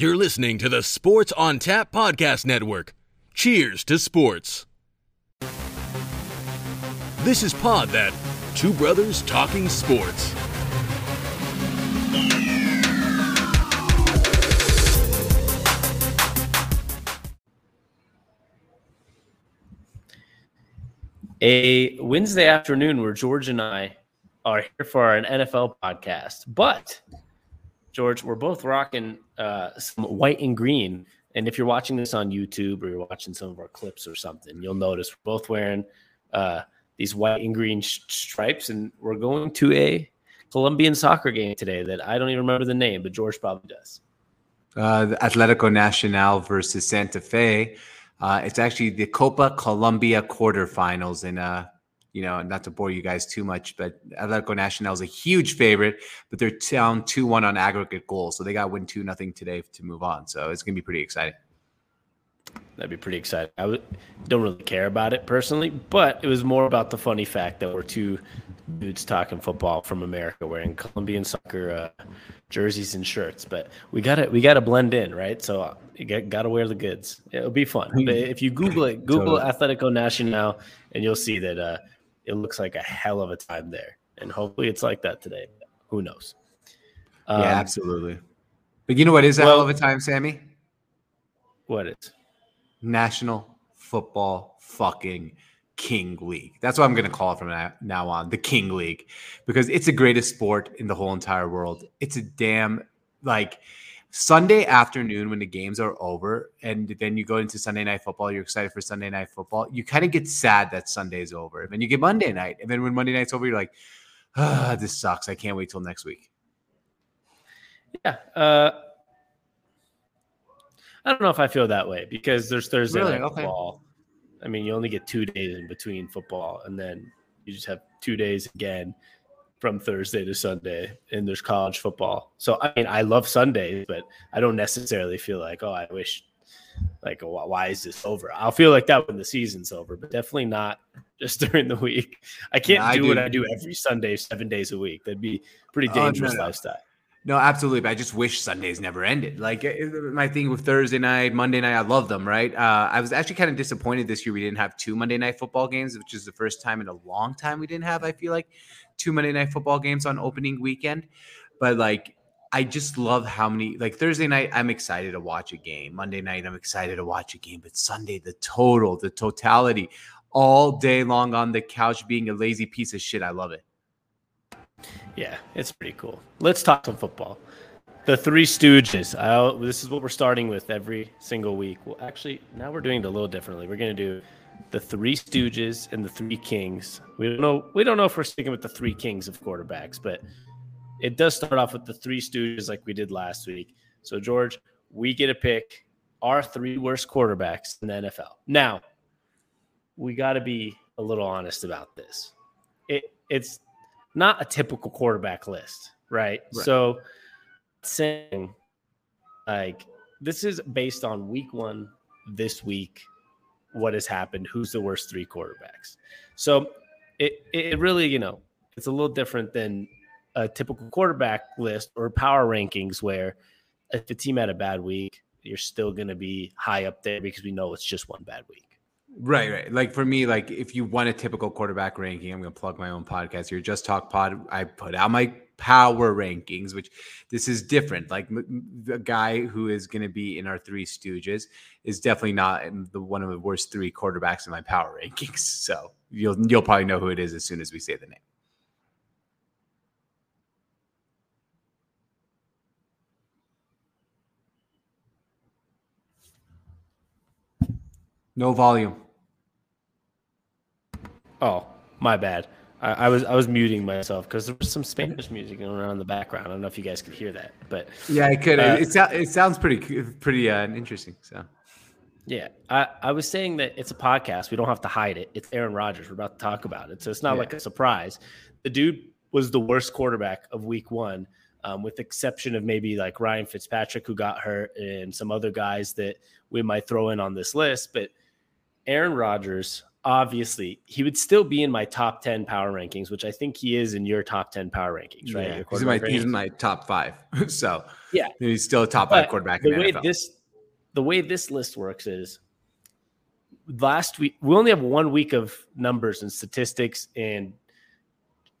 You're listening to the Sports on Tap Podcast Network. Cheers to sports. This is Pod That, two brothers talking sports. a Wednesday afternoon where George and I are here for an NFL podcast. But George, we're both rocking uh, some white and green. And if you're watching this on YouTube or you're watching some of our clips or something, you'll notice we're both wearing uh, these white and green sh- stripes, and we're going to a Colombian soccer game today that I don't even remember the name, but George probably does. Uh, Atletico Nacional versus Santa Fe. Uh, it's actually the Copa Colombia quarterfinals, in uh, you know, not to bore you guys too much, but Atletico Nacional is a huge favorite, but they're down two one on aggregate goals, so they got to win two nothing today to move on. So it's gonna be pretty exciting. That'd be pretty exciting. I w- don't really care about it personally, but it was more about the funny fact that we're two dudes talking football from America wearing Colombian soccer uh, jerseys and shirts. But we gotta we gotta blend in, right? So you got, gotta wear the goods. It'll be fun. But if you Google it, Google totally. Atletico Nacional, and you'll see that uh, it looks like a hell of a time there. And hopefully it's like that today. Who knows? Um, yeah, absolutely. But you know what is a well, hell of a time, Sammy? What is? National Football fucking King League. That's what I'm going to call it from now on, the King League, because it's the greatest sport in the whole entire world. It's a damn like Sunday afternoon when the games are over, and then you go into Sunday night football. You're excited for Sunday night football. You kind of get sad that Sunday's over, and then you get Monday night, and then when Monday night's over, you're like, ah, "This sucks. I can't wait till next week." Yeah, uh, I don't know if I feel that way because there's Thursday really? night okay. football. I mean, you only get two days in between football, and then you just have two days again from Thursday to Sunday, and there's college football. So I mean, I love Sundays, but I don't necessarily feel like, oh, I wish, like, oh, why is this over? I'll feel like that when the season's over, but definitely not just during the week. I can't no, do, I do, what I do every Sunday, seven days a week. That'd be pretty dangerous oh, no, no. lifestyle. No, absolutely. But I just wish Sundays never ended. Like my thing with Thursday night, Monday night, I love them, right? Uh, I was actually kind of disappointed this year we didn't have two Monday night football games, which is the first time in a long time we didn't have. I feel like two Monday night football games on opening weekend. But like, I just love how many like Thursday night I'm excited to watch a game. Monday night I'm excited to watch a game, but Sunday the total, the totality, all day long on the couch being a lazy piece of shit. I love it. Yeah, it's pretty cool. Let's talk some football. The Three Stooges. I'll, this is what we're starting with every single week. Well, actually, now we're doing it a little differently. We're going to do the Three Stooges and the Three Kings. We don't know. We don't know if we're sticking with the Three Kings of quarterbacks, but it does start off with the Three Stooges like we did last week. So, George, we get to pick our three worst quarterbacks in the NFL. Now, we got to be a little honest about this. It, it's not a typical quarterback list, right? right. So saying like this is based on week one this week, what has happened, who's the worst three quarterbacks. So it it really, you know, it's a little different than a typical quarterback list or power rankings where if a team had a bad week, you're still going to be high up there because we know it's just one bad week. Right, right. Like for me, like if you want a typical quarterback ranking, I'm going to plug my own podcast here, Just Talk Pod. I put out my power rankings, which this is different. Like the guy who is going to be in our three stooges is definitely not the one of the worst three quarterbacks in my power rankings. So you'll you'll probably know who it is as soon as we say the name. No volume. Oh, my bad. I, I was I was muting myself because there was some Spanish music going on in the background. I don't know if you guys could hear that, but yeah, I could. Uh, it, it sounds pretty pretty uh, interesting. So yeah, I, I was saying that it's a podcast. We don't have to hide it. It's Aaron Rodgers. We're about to talk about it, so it's not yeah. like a surprise. The dude was the worst quarterback of Week One, um, with exception of maybe like Ryan Fitzpatrick who got hurt and some other guys that we might throw in on this list, but Aaron Rodgers, obviously he would still be in my top 10 power rankings, which I think he is in your top 10 power rankings, right? Yeah, he's, in my, he's in my top five. so yeah, he's still a top five quarterback. The way NFL. this the way this list works is last week we only have one week of numbers and statistics and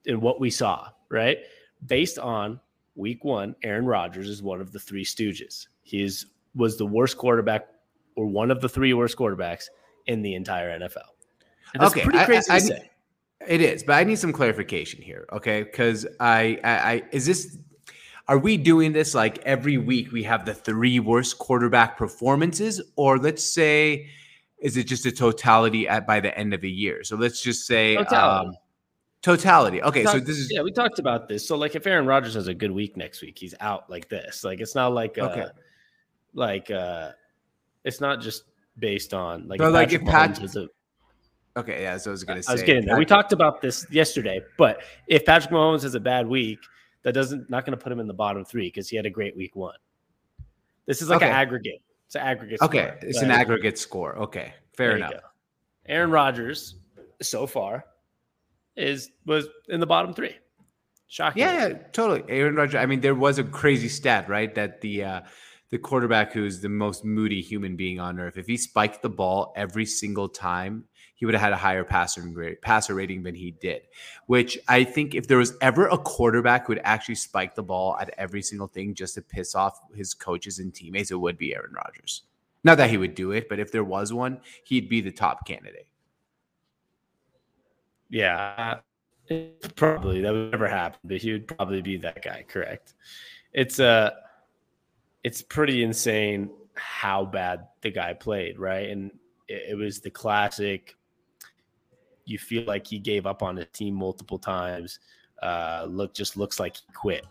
and what we saw, right? Based on week one, Aaron Rodgers is one of the three stooges. He is was the worst quarterback or one of the three worst quarterbacks in the entire NFL. And that's okay, pretty crazy I, I, to say. It is, but I need some clarification here, okay? Because I, I, I, is this, are we doing this like every week? We have the three worst quarterback performances, or let's say, is it just a totality at by the end of a year? So let's just say totality. Um, totality. Okay, talked, so this is yeah, we talked about this. So like, if Aaron Rodgers has a good week next week, he's out like this. Like it's not like uh, okay, like uh, it's not just based on like. But like if Pat, a, Okay, yeah, so I was to say. I was getting there. We talked about this yesterday, but if Patrick Mahomes has a bad week, that doesn't not going to put him in the bottom three because he had a great week one. This is like okay. an aggregate. It's an aggregate. Okay, score, it's an aggregate score. Okay, fair enough. Aaron Rodgers so far is was in the bottom three. Shocking. Yeah, totally. Aaron Rodgers. I mean, there was a crazy stat, right? That the uh, the quarterback who's the most moody human being on earth, if he spiked the ball every single time he would have had a higher passer grade, passer rating than he did. Which I think if there was ever a quarterback who would actually spike the ball at every single thing just to piss off his coaches and teammates, it would be Aaron Rodgers. Not that he would do it, but if there was one, he'd be the top candidate. Yeah, probably that would never happen, but he would probably be that guy. Correct. It's uh it's pretty insane how bad the guy played, right? And it, it was the classic you feel like he gave up on his team multiple times. Uh, look, just looks like he quit.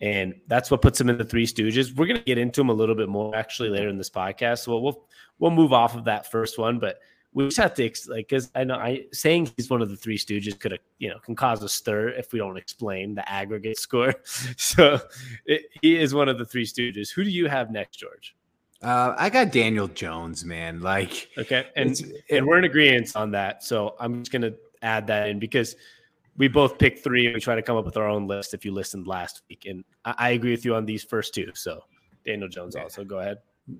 And that's what puts him in the Three Stooges. We're going to get into him a little bit more actually later in this podcast. So we'll we'll move off of that first one, but we just have to like because I know I saying he's one of the Three Stooges could you know can cause a stir if we don't explain the aggregate score. so it, he is one of the Three Stooges. Who do you have next, George? Uh, I got Daniel Jones, man. Like, okay, and and we're in agreement on that. So I'm just gonna add that in because we both picked three. We try to come up with our own list. If you listened last week, and I, I agree with you on these first two. So Daniel Jones also. Go ahead.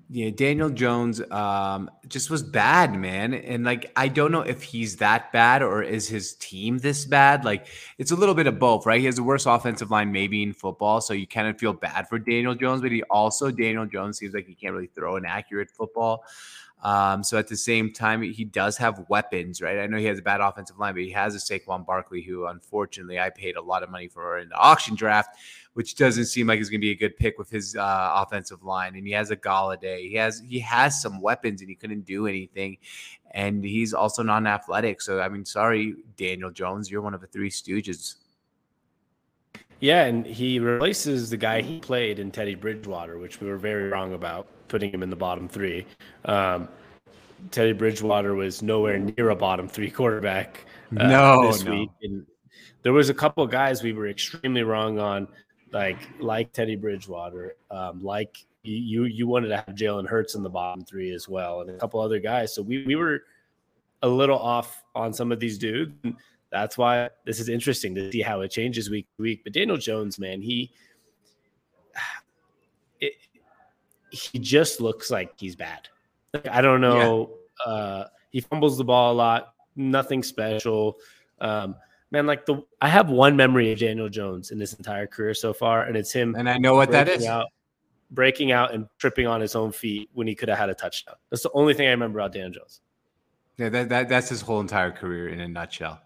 Yeah, Daniel Jones um, just was bad, man. And like, I don't know if he's that bad or is his team this bad. Like, it's a little bit of both, right? He has the worst offensive line maybe in football, so you kind of feel bad for Daniel Jones, but he also Daniel Jones seems like he can't really throw an accurate football. Um, so at the same time, he does have weapons, right? I know he has a bad offensive line, but he has a Saquon Barkley, who unfortunately I paid a lot of money for in the auction draft, which doesn't seem like he's going to be a good pick with his uh, offensive line. And he has a Golladay. He has he has some weapons, and he couldn't do anything. And he's also non-athletic. So I mean, sorry, Daniel Jones, you're one of the three stooges. Yeah, and he replaces the guy he played in Teddy Bridgewater, which we were very wrong about putting him in the bottom three. Um, Teddy Bridgewater was nowhere near a bottom three quarterback uh, no, this no. week. And there was a couple of guys we were extremely wrong on, like like Teddy Bridgewater, um, like you you wanted to have Jalen Hurts in the bottom three as well, and a couple other guys. So we we were a little off on some of these dudes that's why this is interesting to see how it changes week to week. But Daniel Jones, man, he it, he just looks like he's bad. Like, I don't know. Yeah. Uh, he fumbles the ball a lot. Nothing special. Um, man, like the I have one memory of Daniel Jones in this entire career so far, and it's him. And I know what that is. Out, breaking out and tripping on his own feet when he could have had a touchdown. That's the only thing I remember about Daniel Jones. Yeah, that, that that's his whole entire career in a nutshell.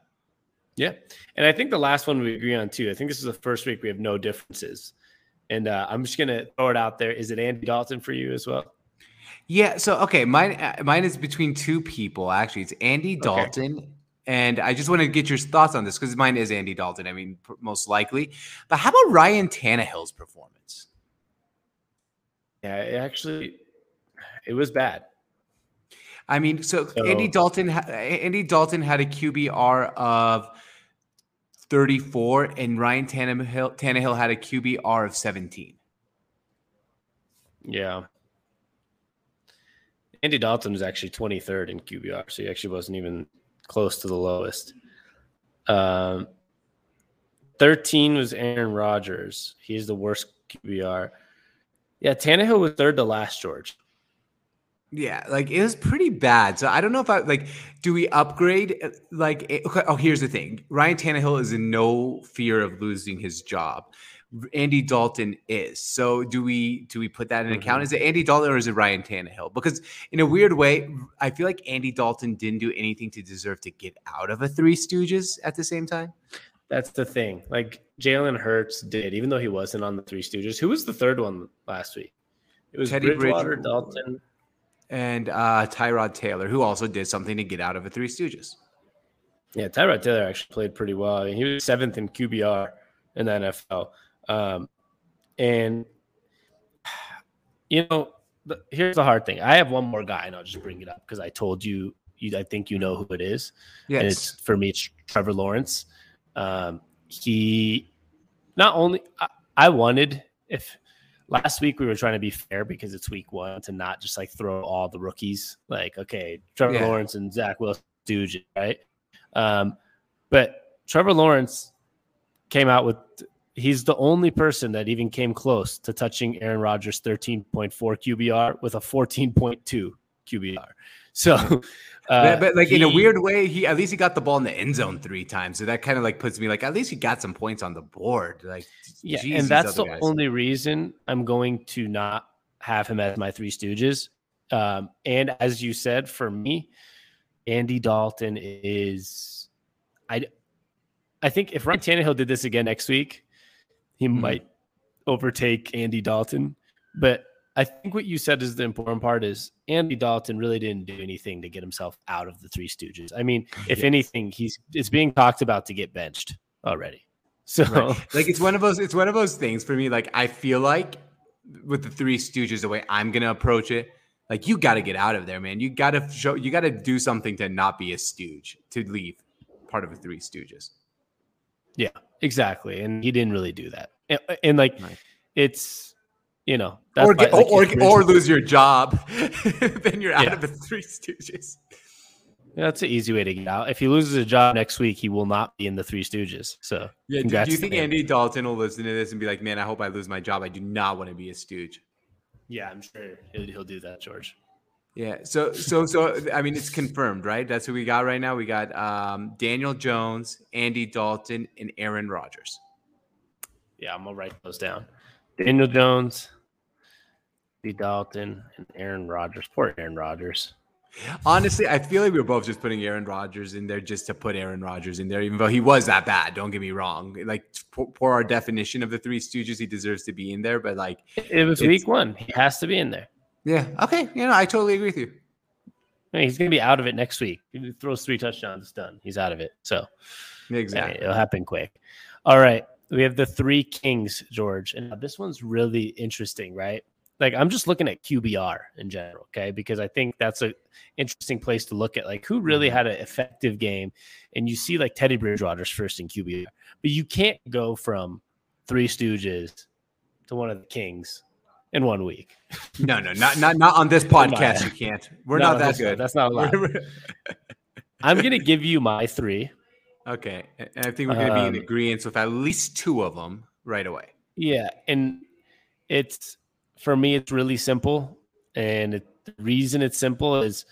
Yeah. And I think the last one we agree on too. I think this is the first week we have no differences. And uh, I'm just going to throw it out there. Is it Andy Dalton for you as well? Yeah. So, okay. Mine, uh, mine is between two people, actually. It's Andy Dalton. Okay. And I just want to get your thoughts on this because mine is Andy Dalton. I mean, most likely. But how about Ryan Tannehill's performance? Yeah, it actually, it was bad. I mean, so, so Andy Dalton, Andy Dalton had a QBR of 34, and Ryan Tannehill, Tannehill had a QBR of 17. Yeah. Andy Dalton was actually 23rd in QBR, so he actually wasn't even close to the lowest. Um, 13 was Aaron Rodgers. He's the worst QBR. Yeah, Tannehill was third to last, George. Yeah, like it was pretty bad. So I don't know if I like. Do we upgrade? Like, eh, oh, here's the thing: Ryan Tannehill is in no fear of losing his job. Andy Dalton is. So do we do we put that in account? Mhm. Is it Andy Dalton or is it Ryan Tannehill? Because in a weird way, I feel like Andy Dalton didn't do anything to deserve to get out of a Three Stooges at the same time. That's the thing. Like Jalen Hurts did, even though he wasn't on the Three Stooges. Who was the third one last week? It was Teddy Bridgewater, Bridge- Dalton. And uh, Tyrod Taylor, who also did something to get out of a Three Stooges. Yeah, Tyrod Taylor actually played pretty well. I mean, he was seventh in QBR in the NFL. Um, and you know, the, here's the hard thing. I have one more guy, and I'll just bring it up because I told you, you. I think you know who it is. Yes. And it's for me, it's Trevor Lawrence. Um, he not only I, I wanted if last week we were trying to be fair because it's week one to not just like throw all the rookies like okay Trevor Yeah. Lawrence and Zach Wilson stooge right um but Trevor Lawrence came out with he's the only person that even came close to touching Aaron Rodgers 13.4 QBR with a 14.2 QBR so uh, but, but like in a weird way, he at least he got the ball in the end zone three times. So that kind of like puts me like at least he got some points on the board. Like Yeah, geez, and that's the guys. only reason I'm going to not have him as my Three Stooges. Um, and as you said, for me, Andy Dalton is, I, I think if Ryan Tannehill did this again next week, he Mhm. might overtake Andy Dalton. But I think what you said is the important part is Andy Dalton really didn't do anything to get himself out of the Three Stooges. I mean, if anything, he's it's being talked about to get benched already. So. Right. like it's one of those it's one of those things for me like i feel like with the three stooges the way i'm gonna approach it like you got to get out of there man you got to show you got to do something to not be a stooge to leave part of a three stooges Yeah, exactly. And he didn't really do that. And, and, like, Right. it's, you know, or, why, get, like, or, or, or lose your job then you're out Yeah. of the three stooges Yeah, that's an easy way to get out. If he loses a job next week, he will not be in the Three Stooges. So, yeah do, do you think andy dalton will listen to this and be like man i hope i lose my job i do not want to be a stooge yeah, I'm sure he'll, he'll do that, George. Yeah. So so so I mean it's confirmed, right? That's who we got right now. We got um, Daniel Jones, Andy Dalton, and Aaron Rodgers. Yeah, I'm to write those down. Daniel Jones, D. Dalton, and Aaron Rodgers. Poor Aaron Rodgers. Honestly, I feel like we were both just putting Aaron Rodgers in there just to put Aaron Rodgers in there, even though he was that bad. Don't get me wrong. Like for our definition of the Three Stooges, he deserves to be in there. But like, It was week one. He has to be in there. Yeah, okay, you know, I totally agree with you. I mean, he's going to be out of it next week. He throws three touchdowns, it's done. He's out of it. So, Yeah, Exactly. it'll happen quick. All right. We have the three kings, George. And this one's really interesting, right? Like I'm just looking at QBR in general, okay? Because I think that's a interesting place to look at like who really mm-hmm. had an effective game. And you see like Teddy Bridgewater's first in QBR. But you can't go from three stooges to one of the kings in one week. No, no, not not not on this podcast. You can't. We're not, that good. That's not allowed. We're- I'm gonna give you my three. okay, and I think we're going to be in Um, agreement with at least two of them right away. Yeah, and it's for me, it's really simple, and it, the reason it's simple is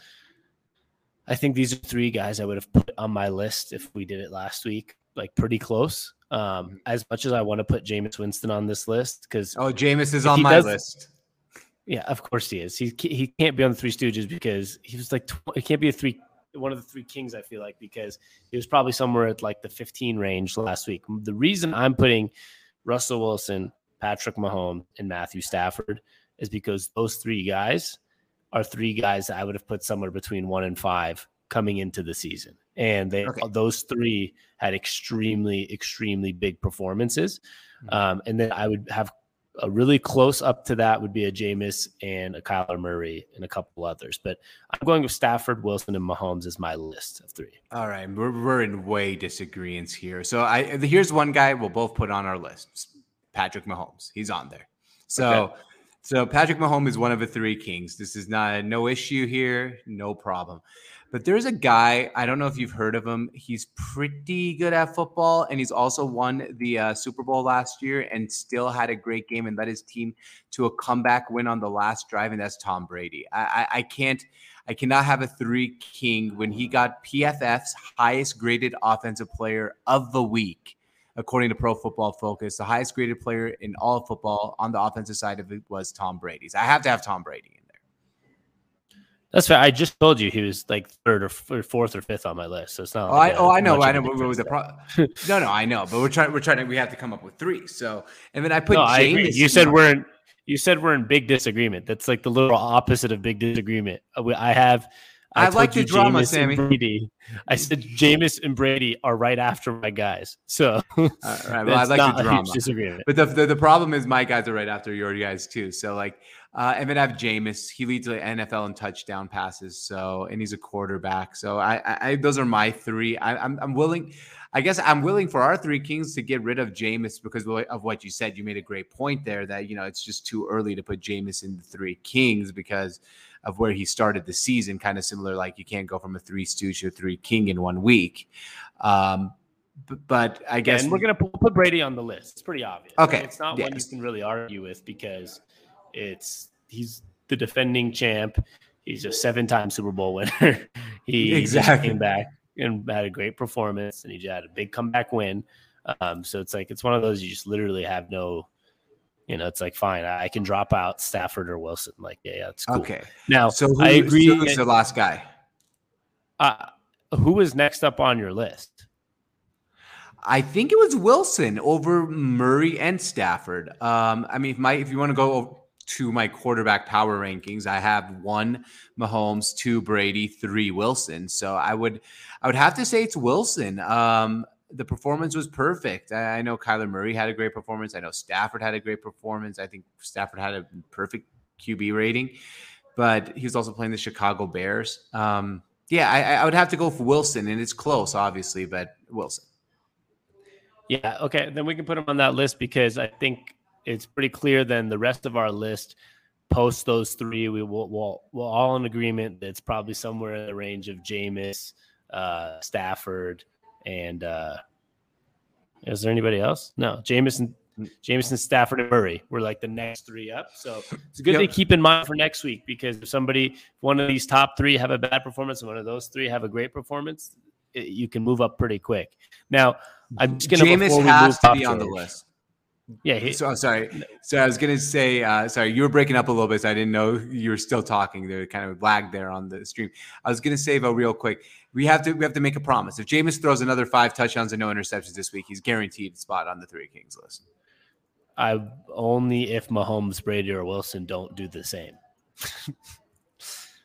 I think these are three guys I would have put on my list if we did it last week, like pretty close. Um, as much as I want to put Jameis Winston on this list, because Oh, Jameis is on my does- list. yeah, of course he is. He he can't be on the Three Stooges because he was like he can't be a three one of the three kings. I feel like because he was probably somewhere at like the 15 range last week. The reason I'm putting Russell Wilson, Patrick Mahomes, and Matthew Stafford is because those three guys are three guys that I would have put somewhere between one and five coming into the season, and they Okay. those three had extremely extremely big performances. Mhm. Um, and then I would have a really close up to that would be a Jameis and a Kyler Murray and a couple others. But I'm going with Stafford, Wilson, and Mahomes as my list of three. All right, we're, we're in way disagreements here. So I here's one guy we'll both put on our list: Patrick Mahomes. He's on there. So Okay. So Patrick Mahomes is one of the three kings. This is not no issue here, no problem. But there's a guy, I don't know if you've heard of him. He's pretty good at football, and he's also won the uh, Super Bowl last year and still had a great game and led his team to a comeback win on the last drive, and that's Tom Brady. I, I, I can't, I cannot have a three king when he got PFF's highest graded offensive player of the week according to Pro Football Focus. The highest graded player in all of football on the offensive side of it was Tom Brady's. I have to have Tom Brady. That's fair. I just told you he was like third or fourth or fifth on my list. So it's not. Oh, like I, oh, I know. I know. What difference was the pro- no, no, I know. But we're trying. We're trying to. We have to come up with three. So, and then I put. No, I agree. You said we're in. You said we're in big disagreement. That's like the literal opposite of big disagreement. Uh, I have. I told like the drama, Jameis Sammy. Brady. I said Jameis and Brady are right after my guys. So All right, well, I like the drama. disagreement. But the, the the problem is my guys are right after your guys too. So like, uh, and then I have Jameis. He leads the NFL in touchdown passes. So and he's a quarterback. So I, I, I those are my three. I, I'm I'm willing. I guess I'm willing for our three kings to get rid of Jameis because of what you said. You made a great point there that you know it's just too early to put Jameis in the three kings because of where he started the season. Kind of similar, like you can't go from a three stooge to a three king in one week. Um, but I guess and we're gonna put, put Brady on the list. It's pretty obvious. Okay, it's not one you can really argue with because it's he's the defending champ. He's a seven-time Super Bowl winner. he Exactly. came back and had a great performance, and he had a big comeback win. Um, so it's like it's one of those you just literally have no, you know, it's like fine, I can drop out Stafford or Wilson. Like, yeah, yeah, it's cool. okay. Now, So who, I agree. so who's the last guy? uh, who is next up on your list? I think it was Wilson over Murray and Stafford. Um, I mean, if my if you want to go to my quarterback power rankings, I have one Mahomes, two Brady, three Wilson. So I would I would have to say it's Wilson. Um, the performance was perfect. I, know Kyler Murray had a great performance. I know Stafford had a great performance. I think Stafford had a perfect QB rating, but he was also playing the Chicago Bears. Um, yeah, I, I would have to go for Wilson, and it's close, obviously, but Wilson. Yeah, okay. Then we can put him on that list because I think it's pretty clear then the rest of our list post those three, we will we'll, we're all in agreement that it's probably somewhere in the range of Jameis, uh, Stafford, and uh is there anybody else? No, Jameson, Jameson, Stafford, and Murray were like the next three up. So it's a good Yep. thing to keep in mind for next week because if somebody, if one of these top three have a bad performance and one of those three have a great performance, it, you can move up pretty quick. Now, I'm just gonna Jameis before has to be on the list. Yeah, he, So sorry. So I was gonna say, uh, sorry, you were breaking up a little bit, so I didn't know you were still talking. There kind of lag there on the stream. I was gonna say though, real quick, we have to we have to make a promise. If Jameis throws another five touchdowns and no interceptions this week, he's guaranteed a spot on the three kings list. I only if Mahomes, Brady, or Wilson don't do the same.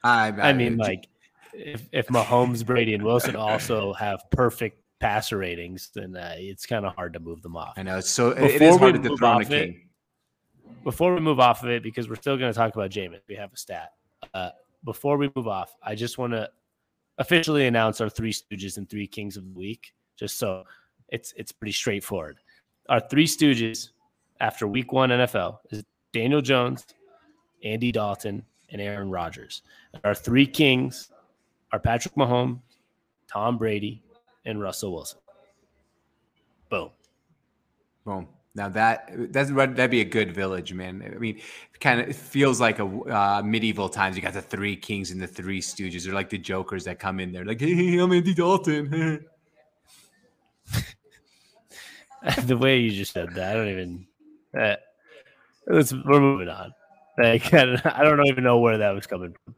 I, I mean, like if if Mahomes, Brady, and Wilson also have perfect passer ratings, then uh, it's kind of hard to move them off. I know it's so it- it Before is we hard to move dethrone a off it, king. Before we move off of it, because we're still going to talk about Jameis, we have a stat. Uh, before we move off, I just want to officially announce our three Stooges and three Kings of the Week, just so it's it's pretty straightforward. Our three Stooges after Week One NFL is Daniel Jones, Andy Dalton, and Aaron Rodgers. Our three Kings are Patrick Mahomes, Tom Brady, and Russell Wilson. Boom. Boom. Now that that's that'd be a good village, man. I mean, kind of feels like a uh, medieval times. You got the three kings and the three stooges. They're like the jokers that come in there, like, "Hey, I'm Andy Dalton." the way you just said that, I don't even. Uh, let's we're moving on. Like I don't, I don't even know where that was coming from.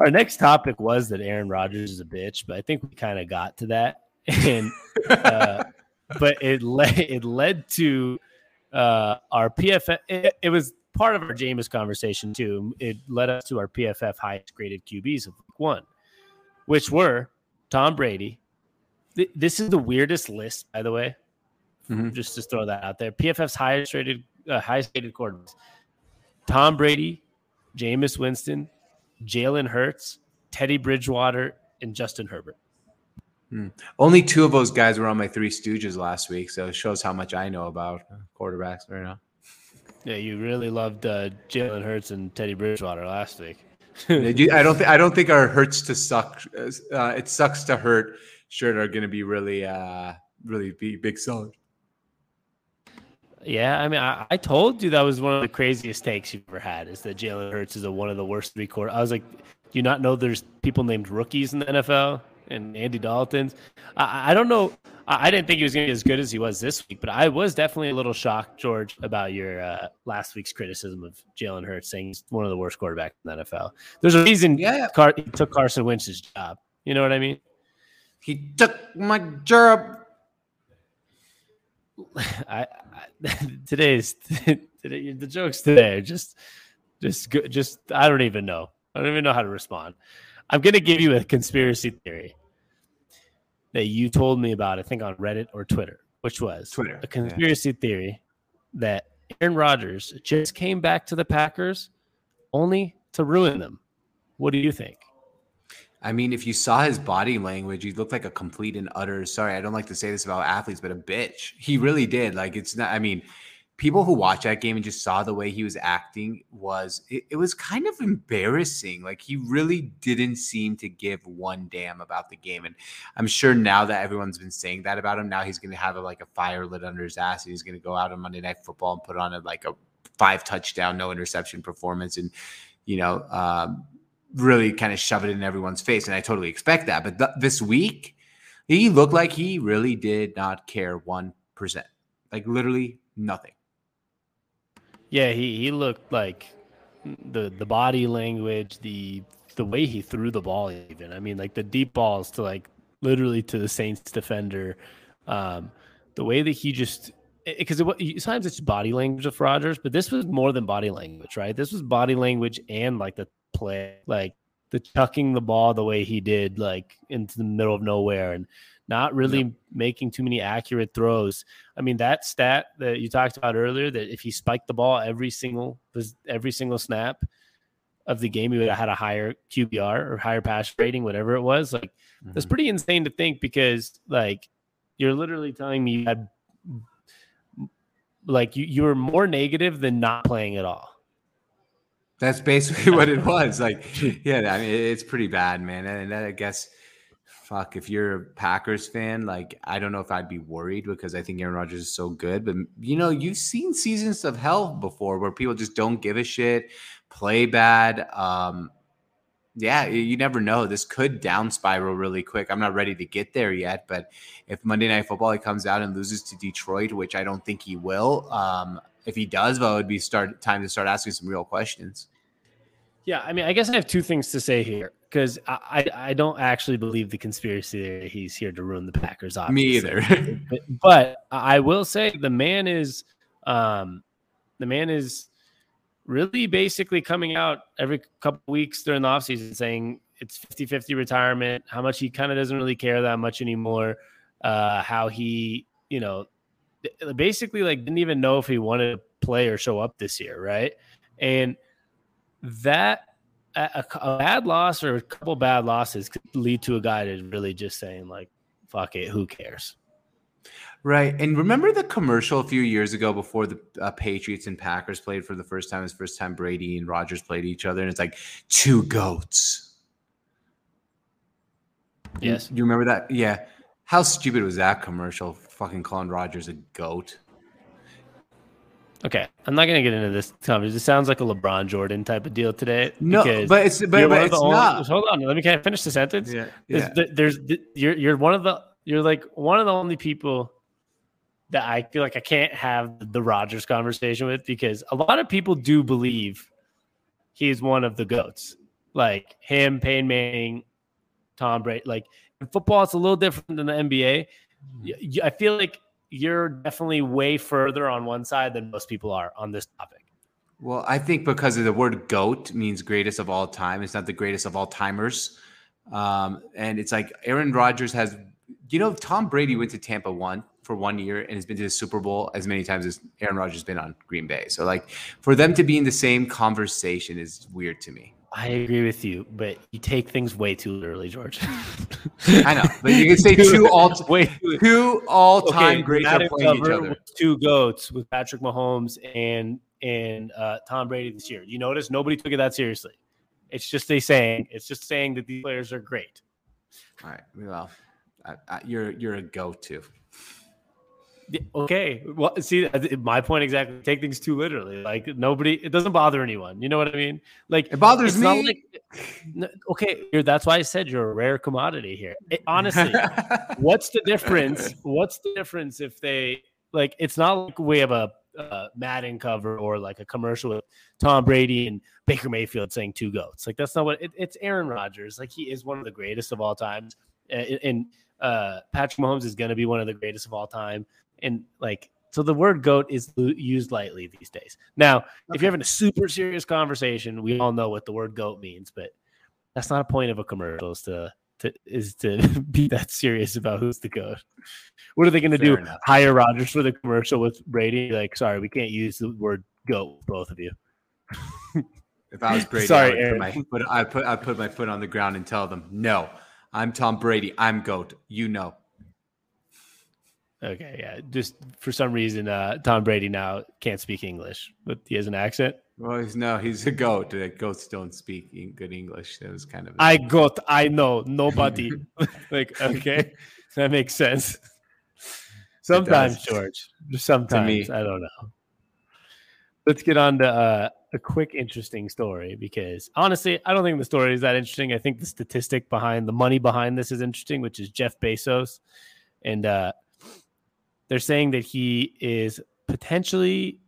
Our next topic was that Aaron Rodgers is a bitch, but I think we kind of got to that, and uh, but it led it led to uh, our PFF. It, it was part of our Jameis conversation too. It led us to our PFF highest graded QBs of week one, which were Tom Brady. Th- This is the weirdest list, by the way Mhm. just to throw that out there. PFF's highest rated, uh, highest rated quarterbacks: Tom Brady, Jameis Winston, Jalen Hurts, Teddy Bridgewater, and Justin Herbert. Only two of those guys were on my three stooges last week, so it shows how much I know about quarterbacks right now. Yeah, you really loved uh, Jalen Hurts and Teddy Bridgewater last week. I don't think I don't think our hurts to suck. Uh, it sucks to hurt. Shirt are going to be really, uh, really be big sellers. Yeah, I mean, I, I, told you that was one of the craziest takes you've ever had. Is that Jalen Hurts is a, one of the worst three quarter? I was like, do you not know there's people named rookies in the NFL and Andy Dalton's? I, I don't know. I, I, didn't think he was going to be as good as he was this week, but I was definitely a little shocked, George, about your uh, last week's criticism of Jalen Hurts saying he's one of the worst quarterbacks in the NFL. There's a reason yeah. Car- he took Carson Wentz's job. You know what I mean? He took my job. I, I today's today, the jokes today are just just just I don't even know. I don't even know how to respond. I'm gonna give you a conspiracy theory that you told me about. I think on Reddit or Twitter, which was Twitter a conspiracy yeah. theory that Aaron Rodgers just came back to the Packers only to ruin them. What do you think? I mean, if you saw his body language, he looked like a complete and utter. Sorry, I don't like to say this about athletes, but a bitch. He really did. Like it's not. I mean, people who watched that game and just saw the way he was acting was it, it, was kind of embarrassing. Like he really didn't seem to give one damn about the game. And I'm sure now that everyone's been saying that about him, now he's going to have a, like a fire lit under his ass, and he's going to go out on Monday Night Football and put on a, like a five touchdown, no interception performance, and you know. Um, really kind of shove it in everyone's face. And I totally expect that. But th- this week, he looked like he really did not care 1%. Like literally nothing. Yeah, he, he looked like the the body language, the the way he threw the ball even. I mean, like the deep balls to like literally to the Saints defender. Um, the way that he just because it, sometimes it's body language of Rodgers, but this was more than body language, right? This was body language and like the play, like the chucking the ball the way he did, like into the middle of nowhere and not really making too many accurate throws. I mean, that stat that you talked about earlier, that if he spiked the ball every single every single snap of the game, he would have had a higher QBR or higher pass rating, whatever it was. Like mm-hmm. that's pretty insane to think because like you're literally telling me you had like you, you were more negative than not playing at all. That's basically what it was. Like, yeah, I mean, it's pretty bad, man. And I guess, fuck, if you're a Packers fan, like, I don't know if I'd be worried because I think Aaron Rodgers is so good. But, you know, you've seen seasons of hell before where people just don't give a shit, play bad. Um, yeah, you never know. This could down spiral really quick. I'm not ready to get there yet, but if Monday Night Football he comes out and loses to Detroit, which I don't think he will, um, if he does, vote, it would be start time to start asking some real questions. Yeah, I mean, I guess I have two things to say here because I, I, don't actually believe the conspiracy that he's here to ruin the Packers. Obviously. Me either. but, but, I will say the man is, um, the man is really basically coming out every couple weeks during the offseason saying it's 50-50 retirement, how much he kind of doesn't really care that much anymore, uh, how he, you know, basically like didn't even know if he wanted to play or show up this year, right? And that a, a, bad loss or a couple bad losses could lead to a guy to really just saying like, "Fuck it, who cares." Right, and remember the commercial a few years ago before the uh, Patriots and Packers played for the first time. His first time Brady and Rodgers played each other, and it's like two goats. Yes, you, you remember that? Yeah. How stupid was that commercial? Fucking calling Rodgers a goat. Okay, I'm not gonna get into this conversation. It sounds like a LeBron Jordan type of deal today. No, but it's but, but it's only, not. Hold on, let me kind of finish the sentence. Yeah, yeah. There's, there's you're you're one of the you're like one of the only people that I feel like I can't have the Rodgers conversation with because a lot of people do believe he's one of the goats, like him, Peyton Manning, Tom Brady. Like in football, it's a little different than the NBA. Mm-hmm. I feel like you're definitely way further on one side than most people are on this topic. Well, I think because of the word GOAT means greatest of all time. It's not the greatest of all timers. Um, and it's like Aaron Rodgers has, you know, Tom Brady went to Tampa one for one year and has been to the Super Bowl as many times as Aaron Rodgers has been on Green Bay. So, like, for them to be in the same conversation is weird to me. I agree with you, but you take things way too literally, George. I know, but you can say two all wait two all time okay, greats are playing each other. Two goats with Patrick Mahomes and and uh, Tom Brady this year. You notice nobody took it that seriously. It's just a saying. It's just saying that these players are great. All right. Well, I, I, you're you're a go-to. Okay. Well, see, my point exactly. Take things too literally. Like nobody, it doesn't bother anyone. You know what I mean? Like it bothers me. Like, okay, that's why I said you're a rare commodity here. It, honestly, what's the difference? What's the difference if they like? It's not like we have a uh, Madden cover or like a commercial with Tom Brady and Baker Mayfield saying two goats. Like that's not what it, it's. Aaron Rodgers. Like he is one of the greatest of all times, and uh, Patrick Mahomes is going to be one of the greatest of all time and like so the word goat is used lightly these days. Now, okay. if you're having a super serious conversation, we all know what the word goat means, but that's not a point of a commercial is to, to is to be that serious about who's the goat. What are they going to do? Enough. Hire Rodgers for the commercial with Brady? Like, sorry, we can't use the word goat, both of you. if I was Brady, sorry, I put my, I put I put my foot on the ground and tell them, no, I'm Tom Brady. I'm goat. You know. Okay, yeah. Just for some reason, uh, Tom Brady now can't speak English, but he has an accent. Well, he's no, he's a goat. Goats don't speak good English. That was kind of. I goat. I know nobody. like okay, that makes sense. Sometimes, George. Sometimes I don't know. Let's get on to uh, a quick, interesting story because honestly, I don't think the story is that interesting. I think the statistic behind the money behind this is interesting, which is Jeff Bezos, and uh, they're saying that he is potentially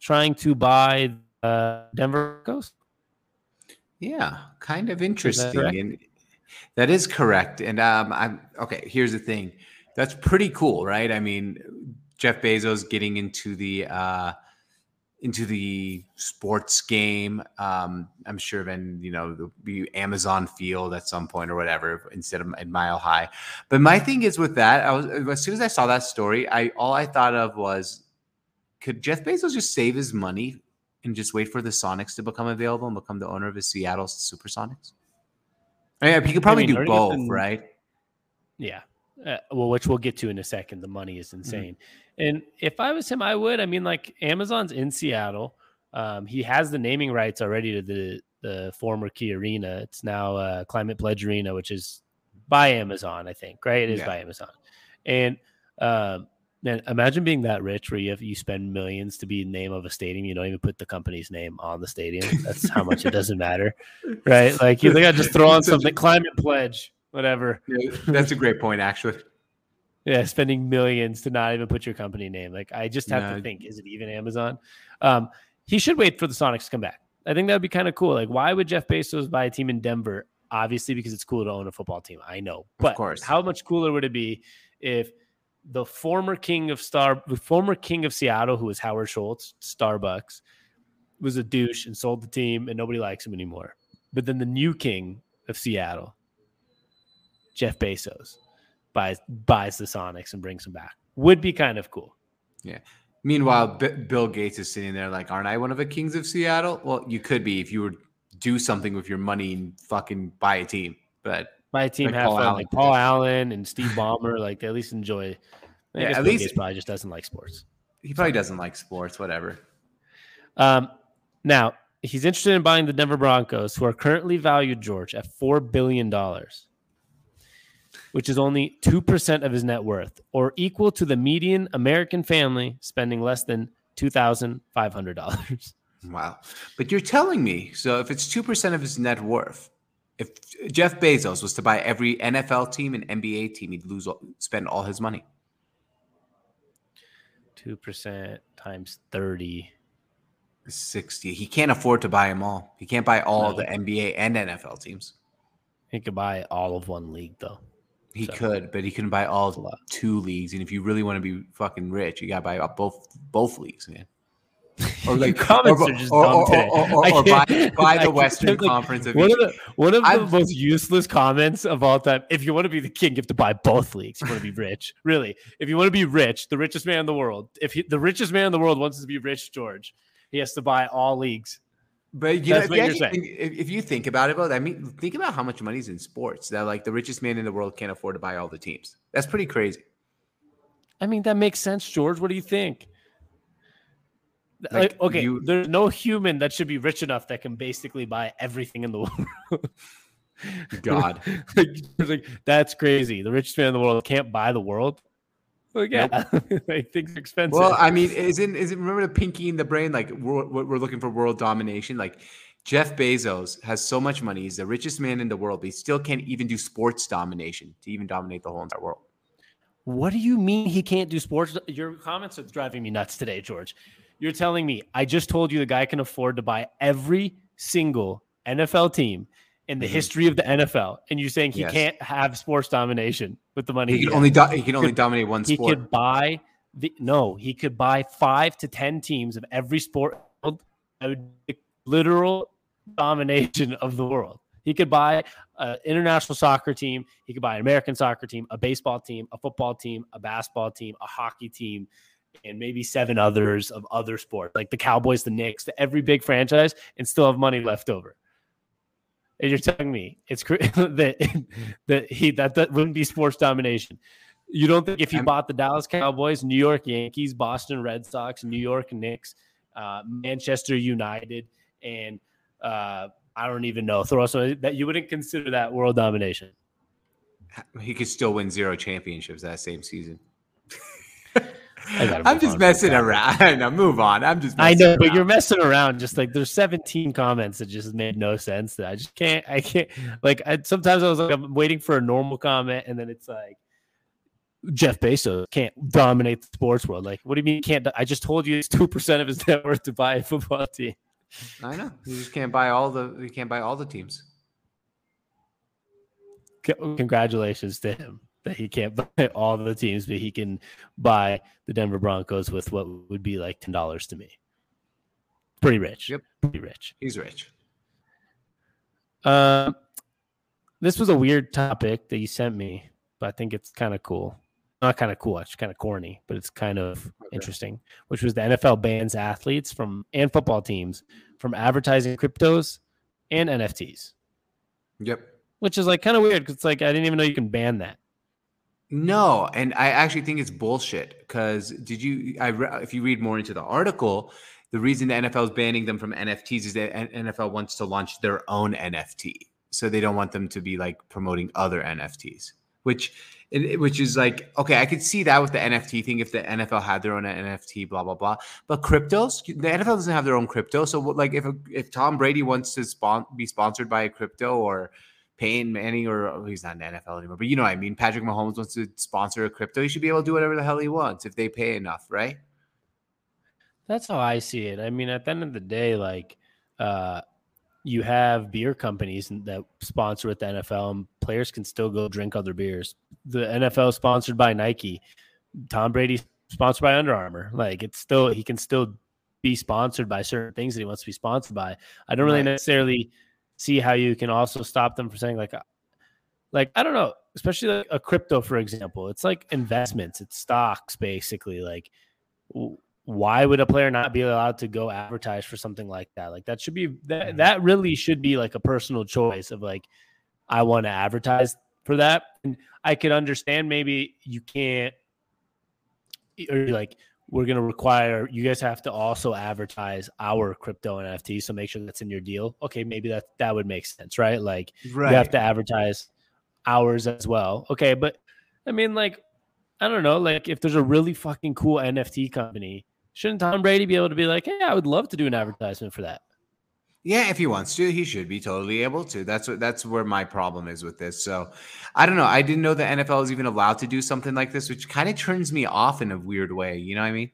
trying to buy uh, Denver Broncos. Yeah, kind of interesting. That and that is correct. And um, I'm okay. Here's the thing. That's pretty cool, right? I mean, Jeff Bezos getting into the uh, into the sports game. Um, I'm sure then you know the be Amazon Field at some point or whatever instead of in Mile High. But my thing is with that, I was as soon as I saw that story, I all I thought of was, could Jeff Bezos just save his money and just wait for the Sonics to become available and become the owner of the Seattle SuperSonics? I mean, he could probably I mean, do both, right? Yeah. Uh, well, which we'll get to in a second. The money is mm-hmm. insane. Mm-hmm. And if I was him, I would. I mean, like Amazon's in Seattle. Um, he has the naming rights already to the the former Key Arena. It's now uh, Climate Pledge Arena, which is by Amazon, I think. Right? It is yeah. by Amazon. And um, man, imagine being that rich where you have you spend millions to be the name of a stadium. You don't even put the company's name on the stadium. That's how much it doesn't matter, right? Like you think I just throw on something, Climate Pledge, whatever. Yeah, that's a great point, actually. Yeah, spending millions to not even put your company name. Like I just have no. to think, is it even Amazon? Um, he should wait for the Sonics to come back. I think that would be kind of cool. Like, why would Jeff Bezos buy a team in Denver? Obviously, because it's cool to own a football team. I know, but of course. how much cooler would it be if the former king of Star, the former king of Seattle, who was Howard Schultz, Starbucks, was a douche and sold the team, and nobody likes him anymore. But then the new king of Seattle, Jeff Bezos, buys buys the Sonics and brings them back. Would be kind of cool. Yeah. Meanwhile, B- Bill Gates is sitting there like, "Aren't I one of the kings of Seattle?" Well, you could be if you would do something with your money and fucking buy a team. But buy a team, like have Paul fun, Allen. like Paul Allen and Steve Ballmer. like they at least enjoy. I yeah, at Bill least Gates probably just doesn't like sports. He probably doesn't like sports. Whatever. Um, now he's interested in buying the Denver Broncos, who are currently valued George at four billion dollars which is only 2% of his net worth, or equal to the median American family spending less than $2,500. Wow. But you're telling me, so if it's 2% of his net worth, if Jeff Bezos was to buy every NFL team and NBA team, he'd lose, spend all his money. 2% times 30. 60. He can't afford to buy them all. He can't buy all no. the NBA and NFL teams. He could buy all of one league, though. He so. could, but he couldn't buy all two leagues. And if you really want to be fucking rich, you got to buy both both leagues, man. Or like comments or, are just or, dumb today. Or, or, or buy, buy the Western like, Conference. Of one, of the, one of the most useless comments of all time. If you want to be the king, you have to buy both leagues. You want to be rich, really. If you want to be rich, the richest man in the world. If he, the richest man in the world wants to be rich, George, he has to buy all leagues. But you That's know, if you, think, if you, think, about it, about I mean, think about how much money's in sports that like the richest man in the world can't afford to buy all the teams. That's pretty crazy. I mean, that makes sense, George. What do you think? Like, like okay, you, there's no human that should be rich enough that can basically buy everything in the world. God, like, like, that's crazy. The richest man in the world can't buy the world. Well, yeah, nope. like things are expensive. Well, I mean, isn't is it remember the pinky in the brain? Like we're, we're looking for world domination. Like Jeff Bezos has so much money; he's the richest man in the world, but he still can't even do sports domination to even dominate the whole entire world. What do you mean he can't do sports? Your comments are driving me nuts today, George. You're telling me I just told you the guy can afford to buy every single NFL team in the mm-hmm. history of the NFL, and you're saying he yes. can't have sports domination with the money he, he can only do, he can only dominate one sport. He could buy the no, he could buy five to ten teams of every sport, literal domination of the world. He could buy an international soccer team. He could buy an American soccer team, a baseball team, a football team, a basketball team, a hockey team, and maybe seven others of other sports, like the Cowboys, the Knicks, the every big franchise, and still have money left over. And you're telling me it's that that he that that wouldn't be sports domination. You don't think if he bought the Dallas Cowboys, New York Yankees, Boston Red Sox, New York Knicks, uh, Manchester United, and uh, I don't even know throw so that you wouldn't consider that world domination? He could still win zero championships that same season. I'm just messing around. I know, move on. I'm just. I know, around. but you're messing around. Just like there's 17 comments that just made no sense. That I just can't. I can't. Like I, sometimes I was like, I'm waiting for a normal comment, and then it's like, Jeff Bezos can't dominate the sports world. Like, what do you mean can't? I just told you it's two percent of his net worth to buy a football team. I know. You just can't buy all the. You can't buy all the teams. Congratulations to him that he can't buy all the teams, but he can buy the Denver Broncos with what would be like ten dollars to me. Pretty rich. Yep. Pretty rich. He's rich. Uh, this was a weird topic that you sent me, but I think it's kind of cool. Not kind of cool, it's kind of corny, but it's kind of okay. interesting. Which was the NFL bans athletes from and football teams from advertising cryptos and NFTs. Yep. Which is like kind of weird because it's like I didn't even know you can ban that. No, and I actually think it's bullshit. Because did you? I if you read more into the article, the reason the NFL is banning them from NFTs is that NFL wants to launch their own NFT, so they don't want them to be like promoting other NFTs. Which, which is like okay, I could see that with the NFT thing if the NFL had their own NFT, blah blah blah. But cryptos, the NFL doesn't have their own crypto. So like if if Tom Brady wants to spawn, be sponsored by a crypto or Peyton Manning, or oh, he's not in the NFL anymore, but you know what I mean. Patrick Mahomes wants to sponsor a crypto. He should be able to do whatever the hell he wants if they pay enough, right? That's how I see it. I mean, at the end of the day, like, uh, you have beer companies that sponsor with the NFL, and players can still go drink other beers. The NFL is sponsored by Nike. Tom Brady sponsored by Under Armour. Like, it's still he can still be sponsored by certain things that he wants to be sponsored by. I don't really right. necessarily see how you can also stop them from saying like uh, like I don't know, especially like a crypto for example. It's like investments, it's stocks basically. Like why would a player not be allowed to go advertise for something like that? Like that should be that mm-hmm. that really should be like a personal choice of like I want to advertise for that. And I could understand maybe you can't or like we're going to require you guys have to also advertise our crypto NFT. So make sure that's in your deal. Okay, maybe that that would make sense, right? Like right. you have to advertise ours as well. Okay, but I mean, like I don't know, like if there's a really fucking cool NFT company, shouldn't Tom Brady be able to be like, hey, I would love to do an advertisement for that? Yeah, if he wants to, he should be totally able to. That's what that's where my problem is with this. So I don't know. I didn't know the NFL is even allowed to do something like this, which kind of turns me off in a weird way. You know what I mean?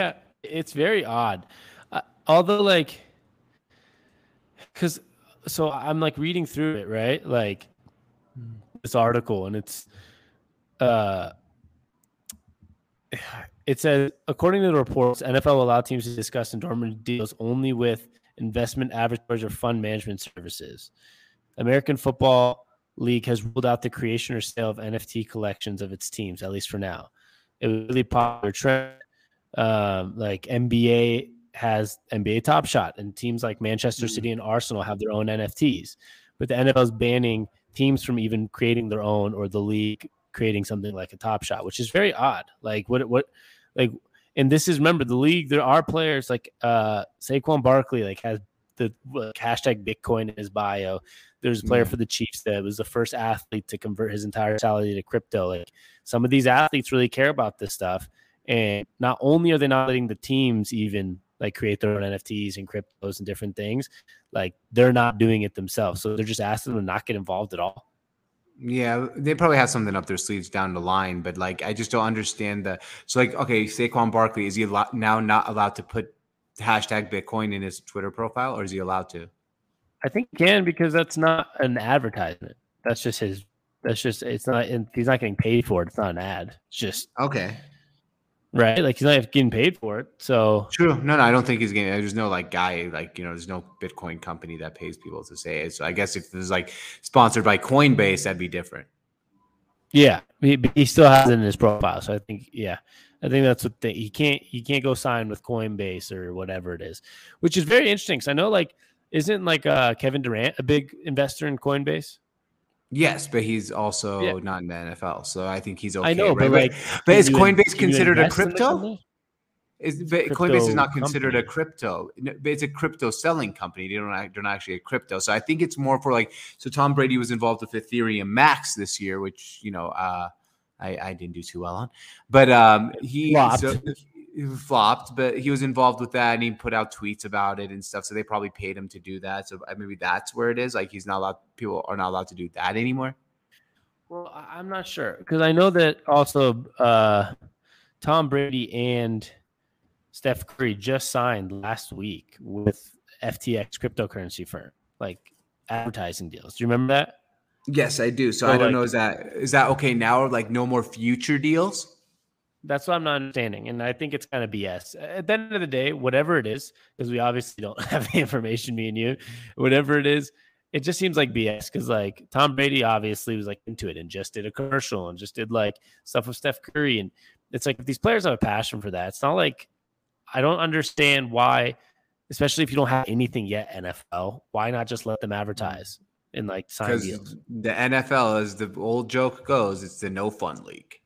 Yeah, it's very odd. Uh, although, like, because so I'm like reading through it, right? Like this article, and it's uh it says, according to the reports, NFL allowed teams to discuss endorphin deals only with investment advertisers or fund management services. American Football League has ruled out the creation or sale of NFT collections of its teams, at least for now. It was really popular trend. Um, like NBA has NBA Top Shot, and teams like Manchester City and Arsenal have their own NFTs. But the NFL is banning teams from even creating their own, or the league creating something like a Top Shot, which is very odd. Like what what like And this is remember the league. There are players like uh Saquon Barkley, like has the hashtag Bitcoin in his bio. There's a player Yeah. for the Chiefs that was the first athlete to convert his entire salary to crypto. Like some of these athletes really care about this stuff. And not only are they not letting the teams even like create their own NFTs and cryptos and different things, like they're not doing it themselves. So they're just asking them to not get involved at all. Yeah, they probably have something up their sleeves down the line, but like I just don't understand the. So like, okay, Saquon Barkley is he now not allowed to put hashtag Bitcoin in his Twitter profile, or is he allowed to? I think he can because that's not an advertisement. That's just his. That's just it's not. He's not getting paid for it. It's not an ad. It's just Okay, right. Like he's not getting paid for it. So true. No, no, I don't think he's getting. There's no like guy like you know, there's no Bitcoin company that pays people to say it. So I guess if there's like sponsored by Coinbase, that'd be different. yeah, he, he still has it in his profile. So I think yeah, I think that's what they, he can't he can't go sign with Coinbase or whatever it is, which is very interesting. Because I know like isn't like uh, Kevin Durant a big investor in Coinbase? Yes, but he's also Yeah. not in the NFL, so I think he's okay. I know, right? but like, but is Coinbase you considered a in crypto? Is but Crypto Coinbase is not considered a crypto. It's a crypto selling company. They don't they're not actually a crypto. So I think it's more for like. So Tom Brady was involved with Ethereum Max this year, which you know uh, I I didn't do too well on, but um he Flopped. so- he flopped. But he was involved with that, and he put out tweets about it and stuff. So they probably paid him to do that. So maybe that's where it is. Like he's not allowed. People are not allowed to do that anymore. Well, I'm not sure because I know that also uh, Tom Brady and Steph Curry just signed last week with FTX cryptocurrency firm, like advertising deals. Do you remember that? Yes, I do. So So, I don't like- know. Is that is that okay now? Or like no more future deals? That's what I'm not understanding, and I think it's kind of BS. At the end of the day, whatever it is, because we obviously don't have the information, me and you, whatever it is, it just seems like BS. Because like Tom Brady obviously was like into it and just did a commercial and just did like stuff with Steph Curry, and it's like if these players have a passion for that. It's not like I don't understand why, especially if you don't have anything yet NFL, why not just let them advertise and like sign Because deals? the NFL, as the old joke goes, it's the no fun league.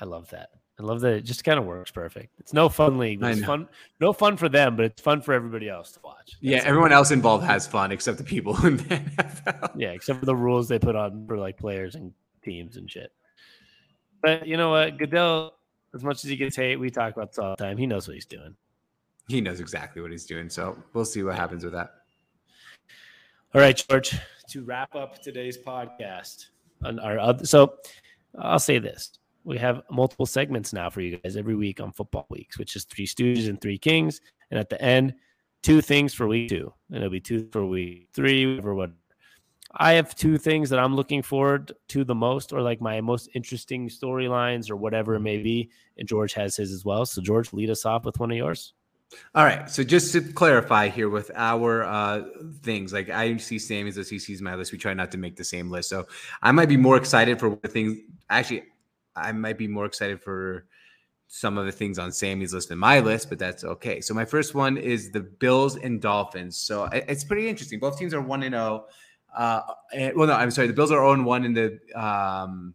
I love that. I love that it just kind of works perfect. It's no fun league, it's fun. No fun for them, but it's fun for everybody else to watch. Yeah, That's it. everyone else involved has fun except the people in the NFL. yeah, except for the rules they put on for like players and teams and shit. But you know what, Goodell, as much as he gets hate, we talk about this all the time. He knows what he's doing. He knows exactly what he's doing, so we'll see what happens with that. All right, George. To wrap up today's podcast, on our other, so I'll say this: we have multiple segments now for you guys every week on Football Weeks, which is three Stooges and three Kings, and at the end, two things for week two, and it'll be two for week three, whatever. What I have two things that I'm looking forward to the most, or like my most interesting storylines, or whatever it may be, and George has his as well. So, George, lead us off with one of yours. All right. So just to clarify here with our uh, things, like I see Sammy's list, he sees my list. We try not to make the same list. So I might be more excited for the things. Actually, I might be more excited for some of the things on Sammy's list than my list, but that's okay. So my first one is the Bills and Dolphins. So it's pretty interesting. Both teams are one and zero. Uh, well, no, I'm sorry. The Bills are zero and one, and the um,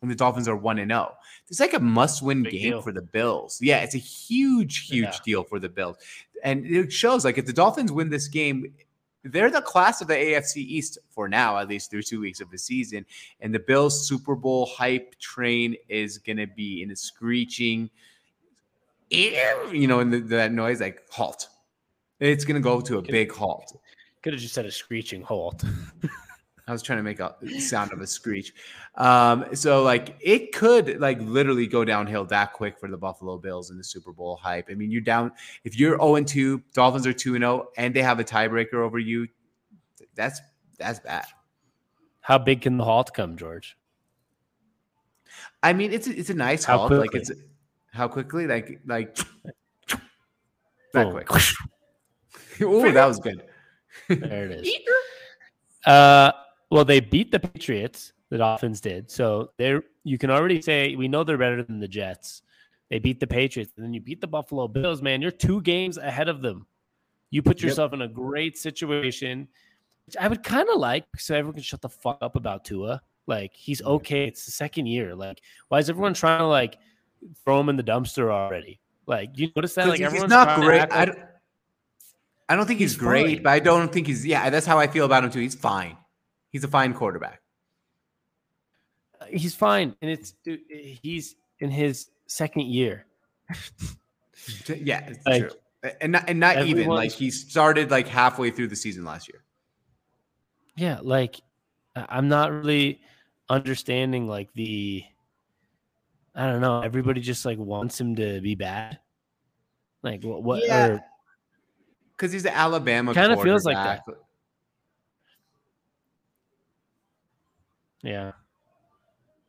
and the Dolphins are one and zero. It's like a must-win Big game deal. for the Bills. Yeah, it's a huge, huge Yeah. deal for the Bills, and it shows like if the Dolphins win this game, they're the class of the AFC East for now, at least through two weeks of the season. And the Bills Super Bowl hype train is going to be in a screeching, you know, in the, that noise like halt. It's going to go to a big halt. Could have just said a screeching halt. I was trying to make a sound of a screech. Um, so like it could like literally go downhill that quick for the Buffalo Bills in the Super Bowl hype. I mean, you're down if you're 0 and 2, Dolphins are 2 and 0, and they have a tiebreaker over you. That's that's bad. How big can the halt come, George? I mean, it's a, it's a nice How halt. Like it's how quickly? Like like that quick. oh, that was good. There it is. Uh, well, they beat the Patriots. The Dolphins did. So they're you can already say we know they're better than the Jets. They beat the Patriots, and then you beat the Buffalo Bills. Man, you're two games ahead of them. You put Yep. yourself in a great situation, which I would kind of like, so everyone can shut the fuck up about Tua. Like he's okay. It's the second year. Like, why is everyone trying to like throw him in the dumpster already. Like you notice that? Like he's everyone's not great. I don't, I don't think he's, He's great, fine. but I don't think he's. Yeah, that's how I feel about him too. He's fine. He's a fine quarterback. he's fine, and it's dude, he's in his second year. Yeah, it's Like, true. And not, and not even like he started like halfway through the season last year. Yeah, like I'm not really understanding like the I don't know, everybody just like wants him to be bad. Like what what Yeah. or Because he's the Alabama. Kinda feels like that. Yeah.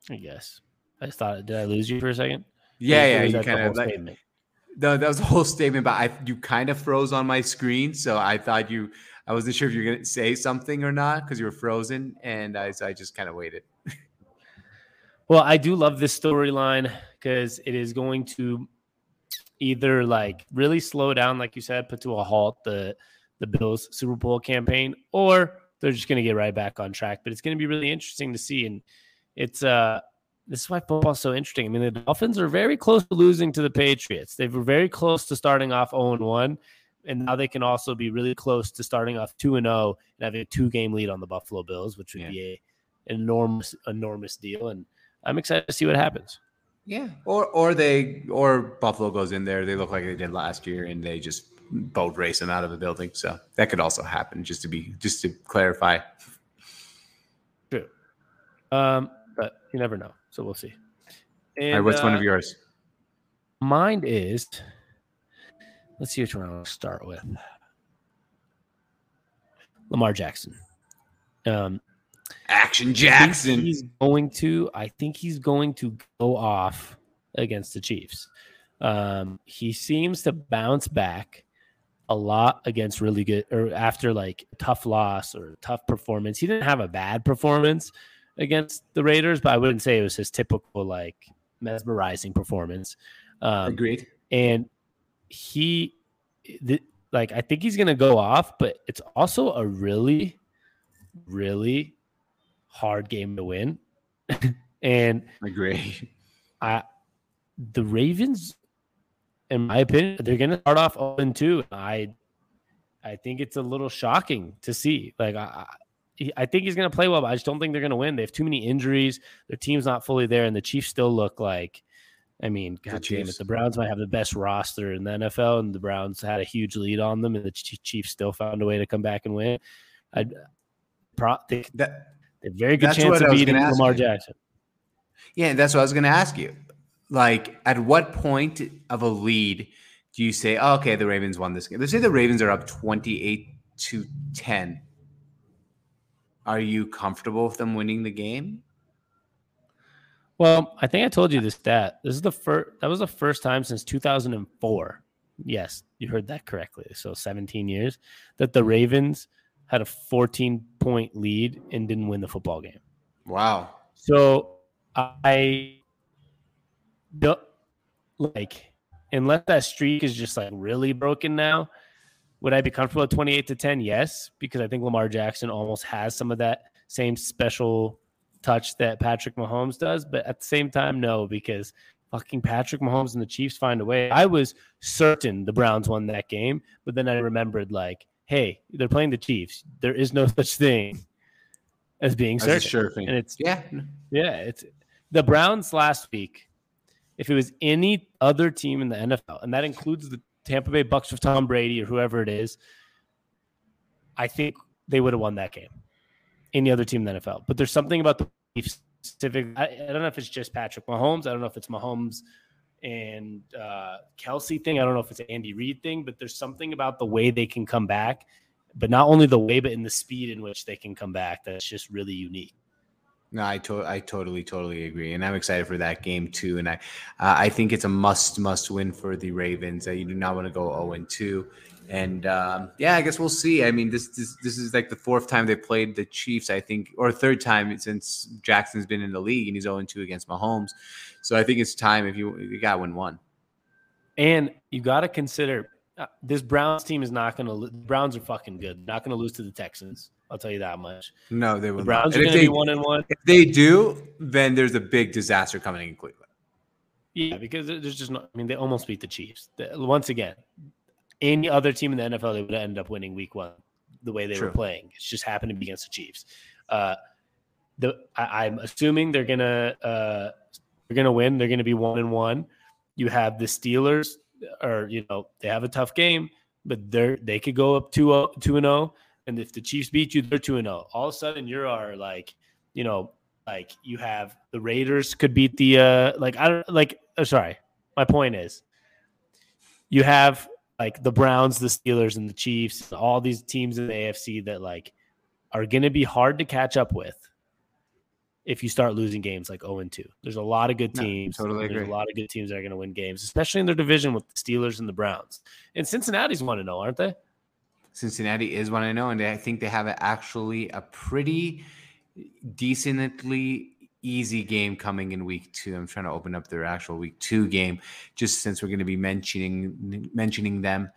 I guess. I just thought did I lose you for a second? Yeah, yeah. You kind of like no, that was the whole statement. But I you kind of froze on my screen, so I thought you. I wasn't sure if you were gonna say something or not because you were frozen, and I so I just kind of waited. Well, I do love this storyline because it is going to either like really slow down, like you said, put to a halt the the Bills Super Bowl campaign, or they're just going to get right back on track. But it's going to be really interesting to see, and it's uh this is why football's so interesting. I mean, the Dolphins are very close to losing to the Patriots. They were very close to starting off 0 1, and now they can also be really close to starting off 2 and 0 and having a two game lead on the Buffalo Bills, which would Yeah. be a enormous, enormous deal. And I'm excited to see what happens. Yeah, or or they or Buffalo goes in there. They look like they did last year, and they just boat race them out of the building. So that could also happen. Just to be just to clarify. True. Um, but you never know. So we'll see. And, All right, what's one uh, of yours? Mine is. Let's see which one I'll start with. Lamar Jackson. Um, Action Jackson. He's going to. I think he's going to go off against the Chiefs. Um, he seems to bounce back a lot against really good or after like tough loss or tough performance. He didn't have a bad performance against the Raiders, but I wouldn't say it was his typical like mesmerizing performance. Um, Agreed. and he the, like i think he's gonna go off but it's also a really really hard game to win and agree. i the ravens in my opinion they're gonna start off 0 2 i i think it's a little shocking to see like i I- think he's going to play well, but I just don't think they're going to win. They have too many injuries. Their team's not fully there, and the Chiefs still look like I mean, God damn it, the Browns might have the best roster in the NFL, and the Browns had a huge lead on them, and the Chiefs still found a way to come back and win. I pro- think That they a very good chance of beating Lamar you. Jackson. yeah, that's what I was going to ask you. Like, at what point of a lead do you say, oh, "Okay, the Ravens won this game"? Let's say the Ravens are up twenty-eight to ten. Are you comfortable with them winning the game? Well, I think I told you this stat. This is the first. That was the first time since 2004. Yes, you heard that correctly. So 17 years that the Ravens had a 14 point lead and didn't win the football game. Wow. So I don't like unless that streak is just like really broken now. Would I be comfortable at 28 to 10? Yes, because I think Lamar Jackson almost has some of that same special touch that Patrick Mahomes does. But at the same time, no, because fucking Patrick Mahomes and the Chiefs find a way. I was certain the Browns won that game, but then I remembered, like, hey, they're playing the Chiefs. There is no such thing as being That's a certain. sure thing. And it's Yeah. yeah, it's the Browns last week. If it was any other team in the NFL, and that includes the Tampa Bay Bucks with Tom Brady or whoever it is, I think they would have won that game. Any other team in the NFL, but there's something about the specific. I, I don't know if it's just Patrick Mahomes. I don't know if it's Mahomes and uh, Kelce thing. I don't know if it's an Andy Reid thing, but there's something about the way they can come back. But not only the way, but in the speed in which they can come back. That's just really unique. No, I to- I totally totally agree, and I'm excited for that game too. And I uh, I think it's a must must win for the Ravens. Uh, you do not want to go 0 and 2. And um, yeah, I guess we'll see. I mean, this, this this is like the fourth time they played the Chiefs, I think, or third time since Jackson's been in the league, and he's 0 2 against Mahomes. So I think it's time if you you got win one. And you got to consider uh, this Browns team is not going to. Browns are fucking good. Not going to lose to the Texans. I'll tell you that much. No, they will. The Browns not. are if going to they, be one and one. if they do, then there's a big disaster coming in Cleveland. Yeah, because there's just not. I mean, they almost beat the Chiefs. Once again, any other team in the NFL, they would end up winning Week One the way they True. were playing. It's just happened to be against the Chiefs. Uh, the I, am assuming they're gonna uh, they're gonna win. They're gonna be one and one. You have the Steelers, or you know they have a tough game, but they're they could go up two two and zero. And if the Chiefs beat you, they're two and zero. Oh. All of a sudden, you are like you know like you have the Raiders could beat the uh like I don't like. Oh, sorry, my point is you have like the Browns, the Steelers, and the Chiefs, all these teams in the AFC that like are going to be hard to catch up with if you start losing games like 0 and 2. There's a lot of good teams. No, totally There's agree. a lot of good teams that are going to win games, especially in their division with the Steelers and the Browns. And Cincinnati's one to know, aren't they? Cincinnati is one I know, and I think they have actually a pretty decently easy game coming in week two. I'm trying to open up their actual week two game, just since we're going to be mentioning mentioning them.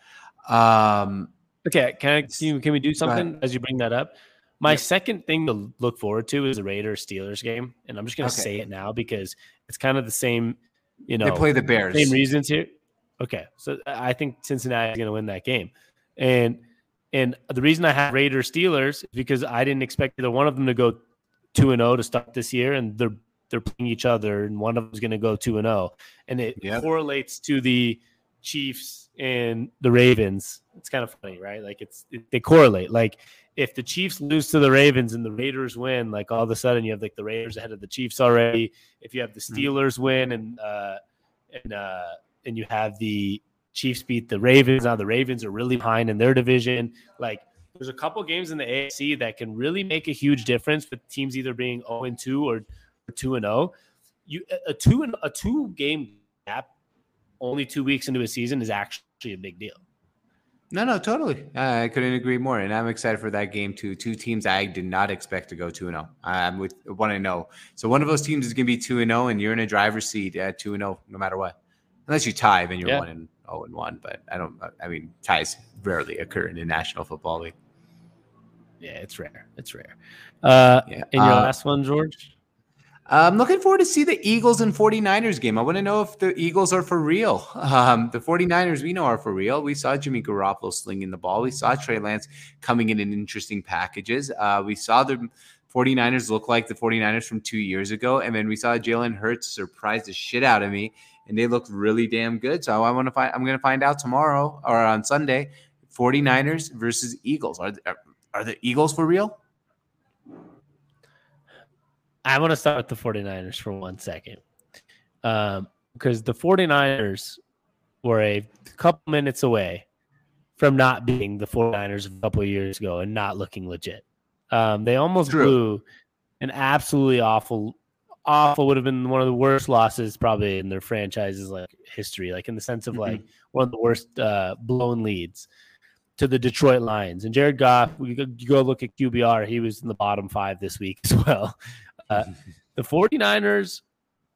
Um, okay, can I, can, can we do something as you bring that up? My yep. second thing to look forward to is the Raiders Steelers game, and I'm just going to okay. say it now because it's kind of the same. You know, they play the Bears. Same reasons here. Okay, so I think Cincinnati is going to win that game, and and the reason I have Raiders Steelers is because I didn't expect either one of them to go two and zero oh to start this year, and they're they're playing each other, and one of them is going to go two and zero, oh. and it yep. correlates to the Chiefs and the Ravens. It's kind of funny, right? Like it's it, they correlate. Like if the Chiefs lose to the Ravens and the Raiders win, like all of a sudden you have like the Raiders ahead of the Chiefs already. If you have the mm-hmm. Steelers win and uh and uh and you have the Chiefs beat the Ravens, now the Ravens are really behind in their division. Like there's a couple games in the AFC that can really make a huge difference with teams either being 0 and 2 or 2 and 0. You a two and a two game gap only two weeks into a season is actually a big deal. No, no, totally. Uh, I couldn't agree more, and I'm excited for that game too. Two teams I did not expect to go two and zero. Oh. I'm with one and zero. So one of those teams is going to be two and zero, and you're in a driver's seat at two and zero, no matter what. Unless you tie, then you're yeah. one and zero and one. But I don't. I mean, ties rarely occur in the National Football League. Yeah, it's rare. It's rare. Uh, yeah. And your uh, last one, George? I'm looking forward to see the Eagles and 49ers game. I want to know if the Eagles are for real. Um, the 49ers we know are for real. We saw Jimmy Garoppolo slinging the ball. We saw Trey Lance coming in in interesting packages. Uh, we saw the 49ers look like the 49ers from two years ago. And then we saw Jalen Hurts surprise the shit out of me. And they look really damn good. So I want to find I'm gonna find out tomorrow or on Sunday. 49ers versus Eagles. Are, are are the Eagles for real? I want to start with the 49ers for one second. Um, because the 49ers were a couple minutes away from not being the 49ers a couple years ago and not looking legit. Um, they almost True. blew an absolutely awful, awful would have been one of the worst losses probably in their franchise's like history, like in the sense of mm-hmm. like one of the worst uh, blown leads to the Detroit Lions. And Jared Goff, you go look at QBR, he was in the bottom five this week as well. Uh, the 49ers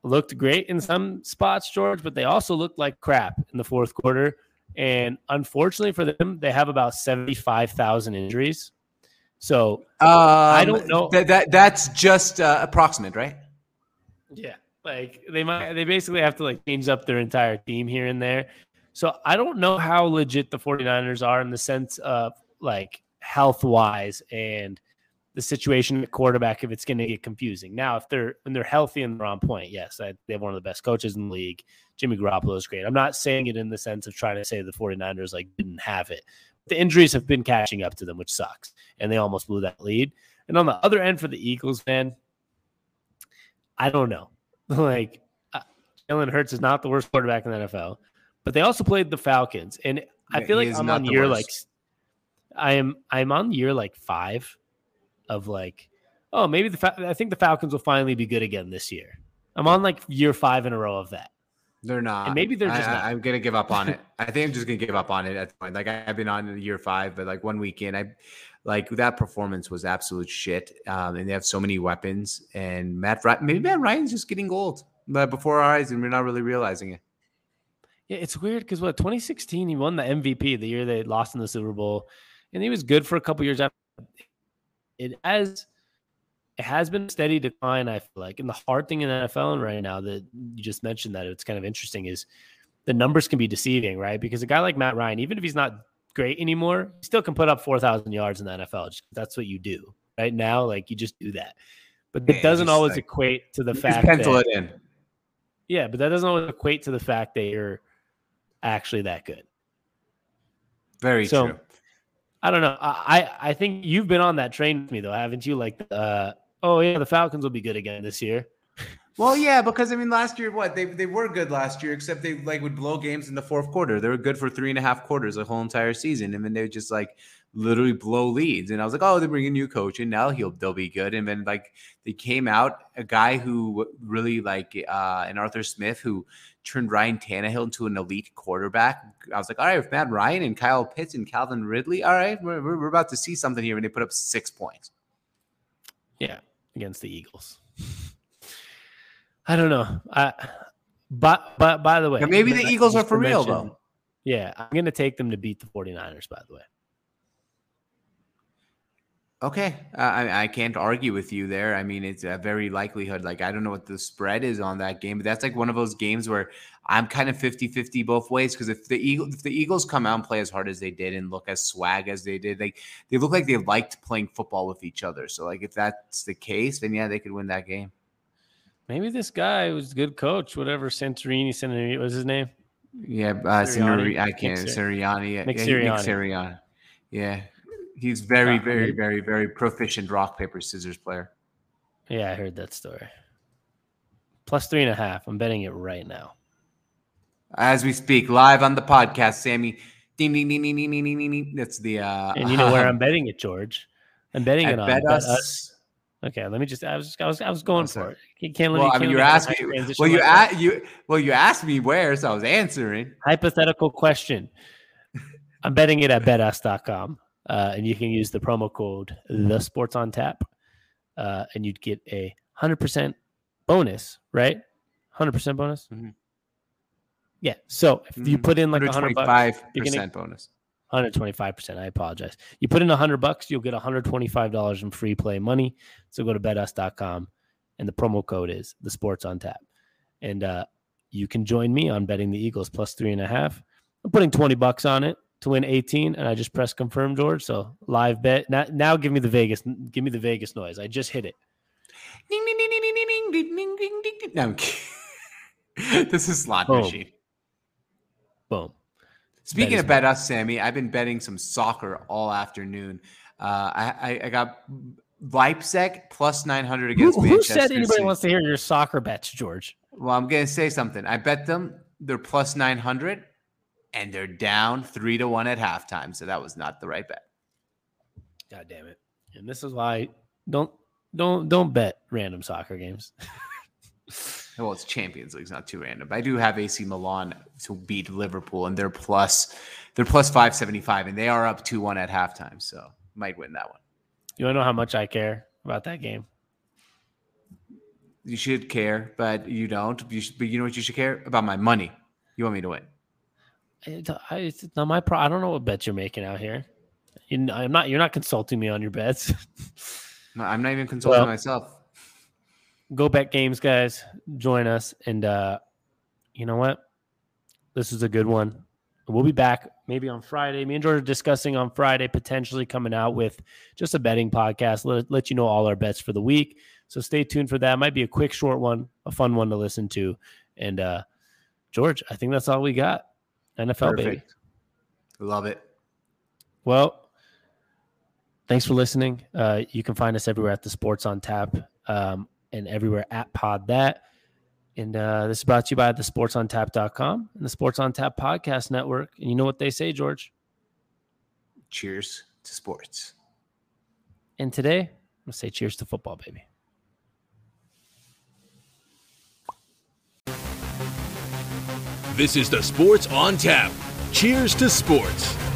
looked great in some spots, George, but they also looked like crap in the fourth quarter. And unfortunately for them, they have about 75,000 injuries. So um, I don't know. That, that That's just uh, approximate, right? Yeah. Like they might, they basically have to like change up their entire team here and there. So I don't know how legit the 49ers are in the sense of like health wise and the situation at quarterback if it's going to get confusing. Now, if they're when they're healthy and they're on point, yes, I, they have one of the best coaches in the league. Jimmy Garoppolo is great. I'm not saying it in the sense of trying to say the 49ers like didn't have it. The injuries have been catching up to them, which sucks, and they almost blew that lead. And on the other end for the Eagles, man, I don't know. like uh, Jalen Hurts is not the worst quarterback in the NFL. But they also played the Falcons, and I feel like I'm on year worst. like I am I'm on year like five of like oh maybe the I think the Falcons will finally be good again this year. I'm on like year five in a row of that. They're not. And maybe they're just. I, am gonna give up on it. I think I'm just gonna give up on it at the point. Like I've been on in year five, but like one weekend, I like that performance was absolute shit. Um, and they have so many weapons. And Matt, maybe Matt Ryan's just getting old, but before our eyes, and we're not really realizing it. Yeah, it's weird because what 2016 he won the MVP the year they lost in the Super Bowl, and he was good for a couple years after. It as it has been a steady decline. I feel like, and the hard thing in the NFL right now that you just mentioned that it's kind of interesting is the numbers can be deceiving, right? Because a guy like Matt Ryan, even if he's not great anymore, he still can put up four thousand yards in the NFL. That's what you do right now. Like you just do that, but it doesn't always like, equate to the fact pencil that, it in. Yeah, but that doesn't always equate to the fact that you're actually that good. Very so, true. I don't know. I I think you've been on that train with me though, haven't you? Like, uh, oh yeah, the Falcons will be good again this year. Well, yeah, because I mean, last year, what they they were good last year, except they like would blow games in the fourth quarter. They were good for three and a half quarters, the whole entire season, and then they would just like literally blow leads. And I was like, oh, they bring a new coach, and now he'll they'll be good. And then like they came out a guy who really like uh, an Arthur Smith who turned Ryan Tannehill into an elite quarterback. I was like, all right, with Matt Ryan and Kyle Pitts and Calvin Ridley, all right, we're, we're about to see something here. And they put up six points. Yeah, against the Eagles. I don't know. I, but but by the way, maybe the Eagles are for real though. Yeah, I'm going to take them to beat the 49ers. By the way. Okay, uh, I, I can't argue with you there. I mean, it's a very likelihood. Like, I don't know what the spread is on that game, but that's like one of those games where I'm kind of 50 50 both ways. Because if the Eagle, if the Eagles come out and play as hard as they did and look as swag as they did, like they look like they liked playing football with each other. So, like, if that's the case, then yeah, they could win that game. Maybe this guy was a good coach, whatever Santorini, Santorini was his name. Yeah, uh, Sirianni. I can't. Sirianni. Nick Sirianni. Nick Sirianni. Yeah, He's very, very, very, very proficient rock, paper, scissors player. Yeah, I heard that story. Plus three and a half. I'm betting it right now. As we speak, live on the podcast, Sammy. Ding, ding, ding, ding, ding, ding, ding, ding. That's the. Uh, and you know where I'm betting it, George. I'm betting it on BetUS. bet us. Okay, let me just. I was, I was, I was going oh, for it. You can't let well, me. I mean, you're asking. Well, you asked you. Well, you asked me where, so I was answering. Hypothetical question. I'm betting it at betus.com uh, and you can use the promo code the sports on tap uh, and you'd get a 100% bonus right? 100% bonus? Mm-hmm. yeah so if you mm-hmm. put in like 125 percent bonus. 125% i apologize. You put in 100 bucks you'll get $125 in free play money. So go to betus.com and the promo code is the sports on tap. And uh, you can join me on betting the eagles plus three and a half. I'm putting 20 bucks on it to win 18 and I just press confirm, George. So live bet. Now, now give me the Vegas, give me the Vegas noise. I just hit it. Ding, ding, ding, ding, ding, ding, ding, ding, ding, ding. No, I'm kidding. this is slot Boom. machine. Boom. Speaking of BetUS, Sammy, I've been betting some soccer all afternoon. Uh, I, I, I got Leipzig plus 900 against who, who said anybody City. wants to hear your soccer bets, George? Well, I'm going to say something. I bet them they're plus 900 and they're down three to one at halftime. So that was not the right bet. God damn it! And this is why don't don't don't bet random soccer games. well, it's Champions League, it's not too random. But I do have AC Milan to beat Liverpool, and they're plus they're plus five seventy five, and they are up two one at halftime. So might win that one. You want to know how much I care about that game? You should care, but you don't. You should, but you know what you should care about my money. You want me to win? It's not my pro. I don't know what bets you're making out here. You, I'm not. You're not consulting me on your bets. no, I'm not even consulting well, myself. Go bet games, guys. Join us, and uh, you know what? This is a good one. We'll be back maybe on Friday. Me and George are discussing on Friday potentially coming out with just a betting podcast. Let, let you know all our bets for the week. So stay tuned for that. Might be a quick, short one, a fun one to listen to. And uh, George, I think that's all we got. NFL Perfect. baby. Love it. Well, thanks for listening. Uh, you can find us everywhere at the Sports on Tap um, and everywhere at Pod That. And uh, this is brought to you by the sportsontap.com and the Sports on Tap podcast network. And you know what they say, George? Cheers to sports. And today, I'm going to say cheers to football, baby. This is the Sports on Tap. Cheers to sports.